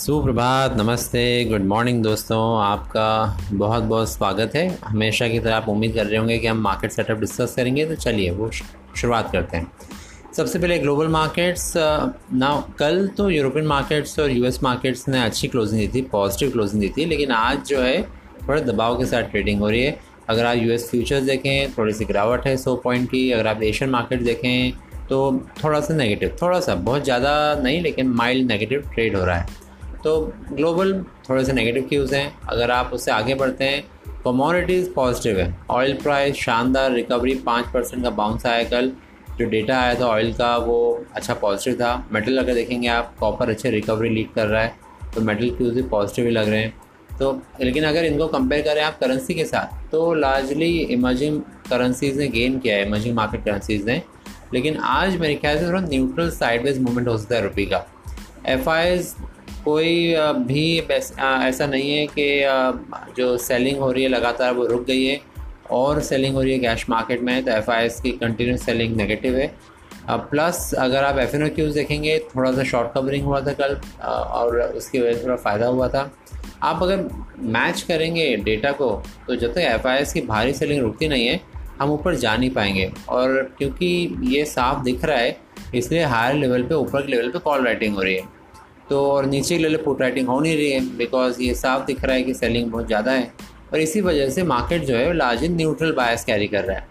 सुप्रभात, नमस्ते good morning दोस्तों, आपका बहुत बहुत स्वागत है। हमेशा की तरह आप उम्मीद कर रहे होंगे कि हम मार्केट सेटअप डिस्कस करेंगे तो चलिए वो शुरुआत करते हैं। सबसे पहले ग्लोबल मार्केट्स ना कल तो यूरोपियन मार्केट्स और यूएस मार्केट्स ने अच्छी क्लोजिंग दी थी पॉजिटिव क्लोजिंग दी थी, लेकिन आज जो है थोड़े दबाव के साथ ट्रेडिंग हो रही है। अगर आप यूएस फ्यूचर्स देखें, थोड़ी सी गिरावट है सौ पॉइंट की, अगर आप एशियन मार्केट देखें तो थोड़ा सा नेगेटिव थोड़ा सा, बहुत ज़्यादा नहीं, लेकिन माइल्ड नेगेटिव ट्रेड हो रहा है। तो ग्लोबल थोड़े से नेगेटिव क्यूज़ हैं। अगर आप उससे आगे बढ़ते हैं कमोडिटीज़ पॉजिटिव है। ऑयल प्राइस शानदार रिकवरी पाँच परसेंट का बाउंस आया कल। जो डेटा आया था ऑयल का, वो अच्छा पॉजिटिव था। मेटल अगर देखेंगे आप कॉपर अच्छे रिकवरी लीड कर रहा है। तो मेटल क्यूज़ भी पॉजिटिव ही लग रहे हैं। तो लेकिन अगर इनको कंपेयर करें आप करेंसी के साथ तो लार्जली इमर्जिंग करेंसीज ने गेन किया है इमर्जिंग मार्केट करेंसीज ने। लेकिन आज मेरे ख्याल से थोड़ा न्यूट्रल साइडवेज मूवमेंट हो सकता है रुपये का। एफ़ कोई भी ऐसा नहीं है कि जो सेलिंग हो रही है लगातार वो रुक गई है और सेलिंग हो रही है कैश मार्केट में तो एफआईएस की कंटिन्यूस सेलिंग नेगेटिव है। प्लस अगर आप एफ़ एन देखेंगे, थोड़ा सा शॉर्ट कवरिंग हुआ था कल और उसकी वजह से थोड़ा फ़ायदा हुआ था। आप अगर मैच करेंगे डेटा को तो जब तक एफआईएस की भारी सेलिंग रुकती नहीं है, हम ऊपर जा नहीं पाएँगे। और क्योंकि ये साफ़ दिख रहा है, इसलिए हायर लेवल पे, ऊपर के लेवल पे कॉल राइटिंग हो रही है। तो और नीचे के लेवल पुट राइटिंग हो नहीं रही है बिकॉज़ ये साफ़ दिख रहा है कि सेलिंग बहुत ज़्यादा है। और इसी वजह से मार्केट जो है वो large in neutral bias carry कर रहा है।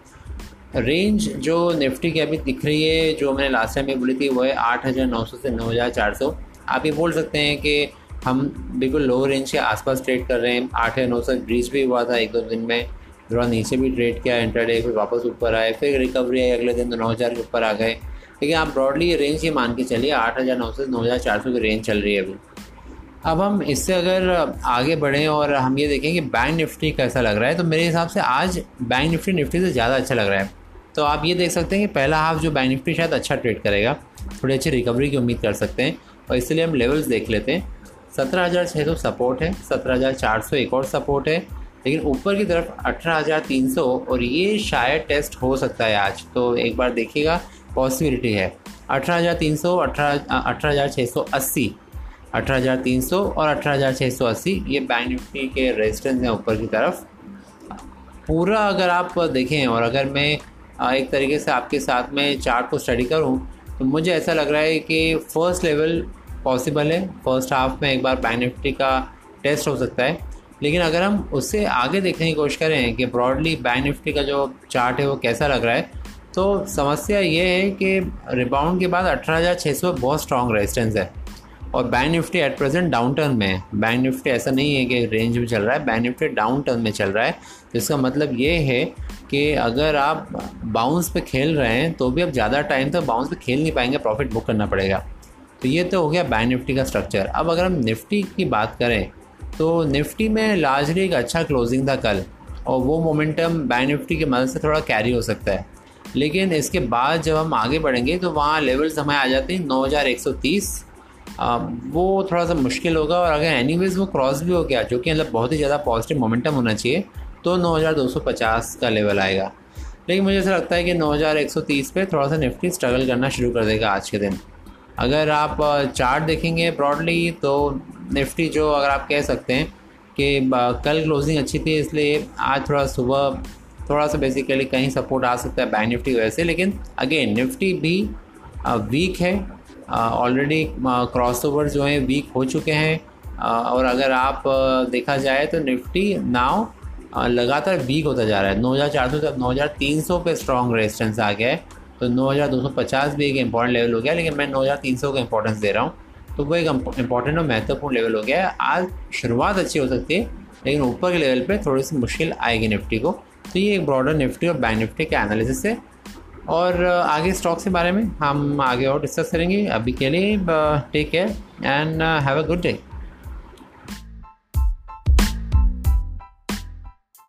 रेंज जो निफ्टी की अभी दिख रही है, जो मैंने लास्ट टाइम में बोली थी, वो है आठ हज़ार नौ सौ से नौ हज़ार चार सौ। आप ये बोल सकते हैं कि हम बिल्कुल लो रेंज के आसपास ट्रेड कर रहे हैं। आठ हज़ार नौ सौ ब्रीच भी हुआ था एक दो दिन में, थोड़ा नीचे भी ट्रेड किया इंटरडे फिर वापस ऊपर आए, फिर रिकवरी आई, अगले दिन तो नौ हज़ार के ऊपर आ गए। लेकिन आप ब्रॉडली ये रेंज ये मान के चलिए, आठ हज़ार, नौ सौ, नौ हज़ार, चार सौ की रेंज चल रही है अभी। अब हम इससे अगर आगे बढ़ें और हम ये देखें कि बैंक निफ्टी कैसा लग रहा है तो मेरे हिसाब से आज बैंक निफ्टी निफ्टी से ज़्यादा अच्छा लग रहा है। तो आप ये देख सकते हैं कि पहला हाफ़ जो बैंक निफ्टी शायद अच्छा ट्रेड करेगा, थोड़ी अच्छी रिकवरी की उम्मीद कर सकते हैं। और इसलिए हम लेवल्स देख लेते हैं। सत्रह हज़ार छः सौ सपोर्ट है, सत्रह हज़ार चार सौ एक और सपोर्ट है। लेकिन ऊपर की तरफ़ अठारह हज़ार तीन सौ, और ये शायद टेस्ट हो सकता है आज। तो एक बार देखिएगा पॉसिबिलिटी है। अठारह हज़ार तीन सौ, अठारह अठारह हज़ार छः सौ अस्सी। अठारह हज़ार तीन सौ और अठारह हज़ार छः सौ अस्सी, ये बैंक निफ्टी के रेजिस्टेंस हैं ऊपर की तरफ़। पूरा अगर आप देखें और अगर मैं एक तरीके से आपके साथ में चार्ट को स्टडी करूँ तो मुझे ऐसा लग रहा है कि फ़र्स्ट लेवल पॉसिबल है। फ़र्स्ट हाफ़ में एक बार बैंक निफ्टी का टेस्ट हो सकता है। लेकिन अगर हम उससे आगे देखने की कोशिश करें कि ब्रॉडली बैंक निफ्टी का जो चार्ट है वो कैसा लग रहा है तो समस्या ये है कि रिबाउंड के बाद अठारह हज़ार छः सौ बहुत स्ट्रॉन्ग रेजिस्टेंस है। और bank Nifty at present down turn में है। बैंक निफ्टी ऐसा नहीं है कि रेंज में चल रहा है बैंक निफ्टी डाउन टर्न में चल रहा है। तो इसका मतलब ये है कि अगर आप बाउंस पे खेल रहे हैं तो भी अब ज़्यादा टाइम तक बाउंस पे खेल नहीं पाएँगे प्रॉफिट बुक करना पड़ेगा। तो ये तो हो गया बैंक निफ्टी का स्ट्रक्चर अब अगर हम निफ्टी की बात करें तो निफ्टी में लार्जली एक अच्छा क्लोजिंग था कल। और वो मोमेंटम बैंक निफ्टी की मदद से थोड़ा कैरी हो सकता है। लेकिन इसके बाद जब हम आगे बढ़ेंगे तो वहाँ लेवल्स हमें आ जाते हैं नौ हज़ार एक सौ तीस। वो थोड़ा सा मुश्किल होगा और अगर एनीवेज वो क्रॉस भी हो गया, जो कि मतलब बहुत ही ज़्यादा पॉजिटिव मोमेंटम होना चाहिए तो 9250 का लेवल आएगा। लेकिन मुझे ऐसा लगता है कि 9130 पे थोड़ा सा निफ्टी स्ट्रगल करना शुरू कर देगा आज के दिन। अगर आप चार्ट देखेंगे ब्रॉडली तो निफ्टी जो अगर आप कह सकते हैं कि कल क्लोजिंग अच्छी थी, इसलिए आज थोड़ा सुबह थोड़ा सा बेसिकली कहीं सपोर्ट आ सकता है बैंक निफ्टी की वजह से, लेकिन अगेन निफ्टी भी वीक है ऑलरेडी क्रॉस ओवर जो हैं वीक हो चुके हैं और अगर आप देखा जाए तो निफ्टी नाव लगातार वीक होता जा रहा है। नौ हज़ार चार सौ नौ हज़ार तीन सौ पे स्ट्रॉन्ग रेजिस्टेंस आ गया है तो नौ हज़ार दो सौ पचास भी एक इंपॉर्टेंट लेवल हो गया, लेकिन मैं नौ हज़ार तीन सौ का इंपॉर्टेंस दे रहा हूँ तो वो एक इंपॉर्टेंट और महत्वपूर्ण लेवल हो गया है। आज शुरुआत अच्छी हो सकती है, लेकिन ऊपर के लेवल पर थोड़ी सी मुश्किल आएगी निफ्टी को। तो ये एक ब्रॉडर निफ्टी और बैंक निफ्टी के एनालिसिस है। और आगे स्टॉक्स के बारे में हम आगे और डिस्कस करेंगे। अभी के लिए take care and have a good day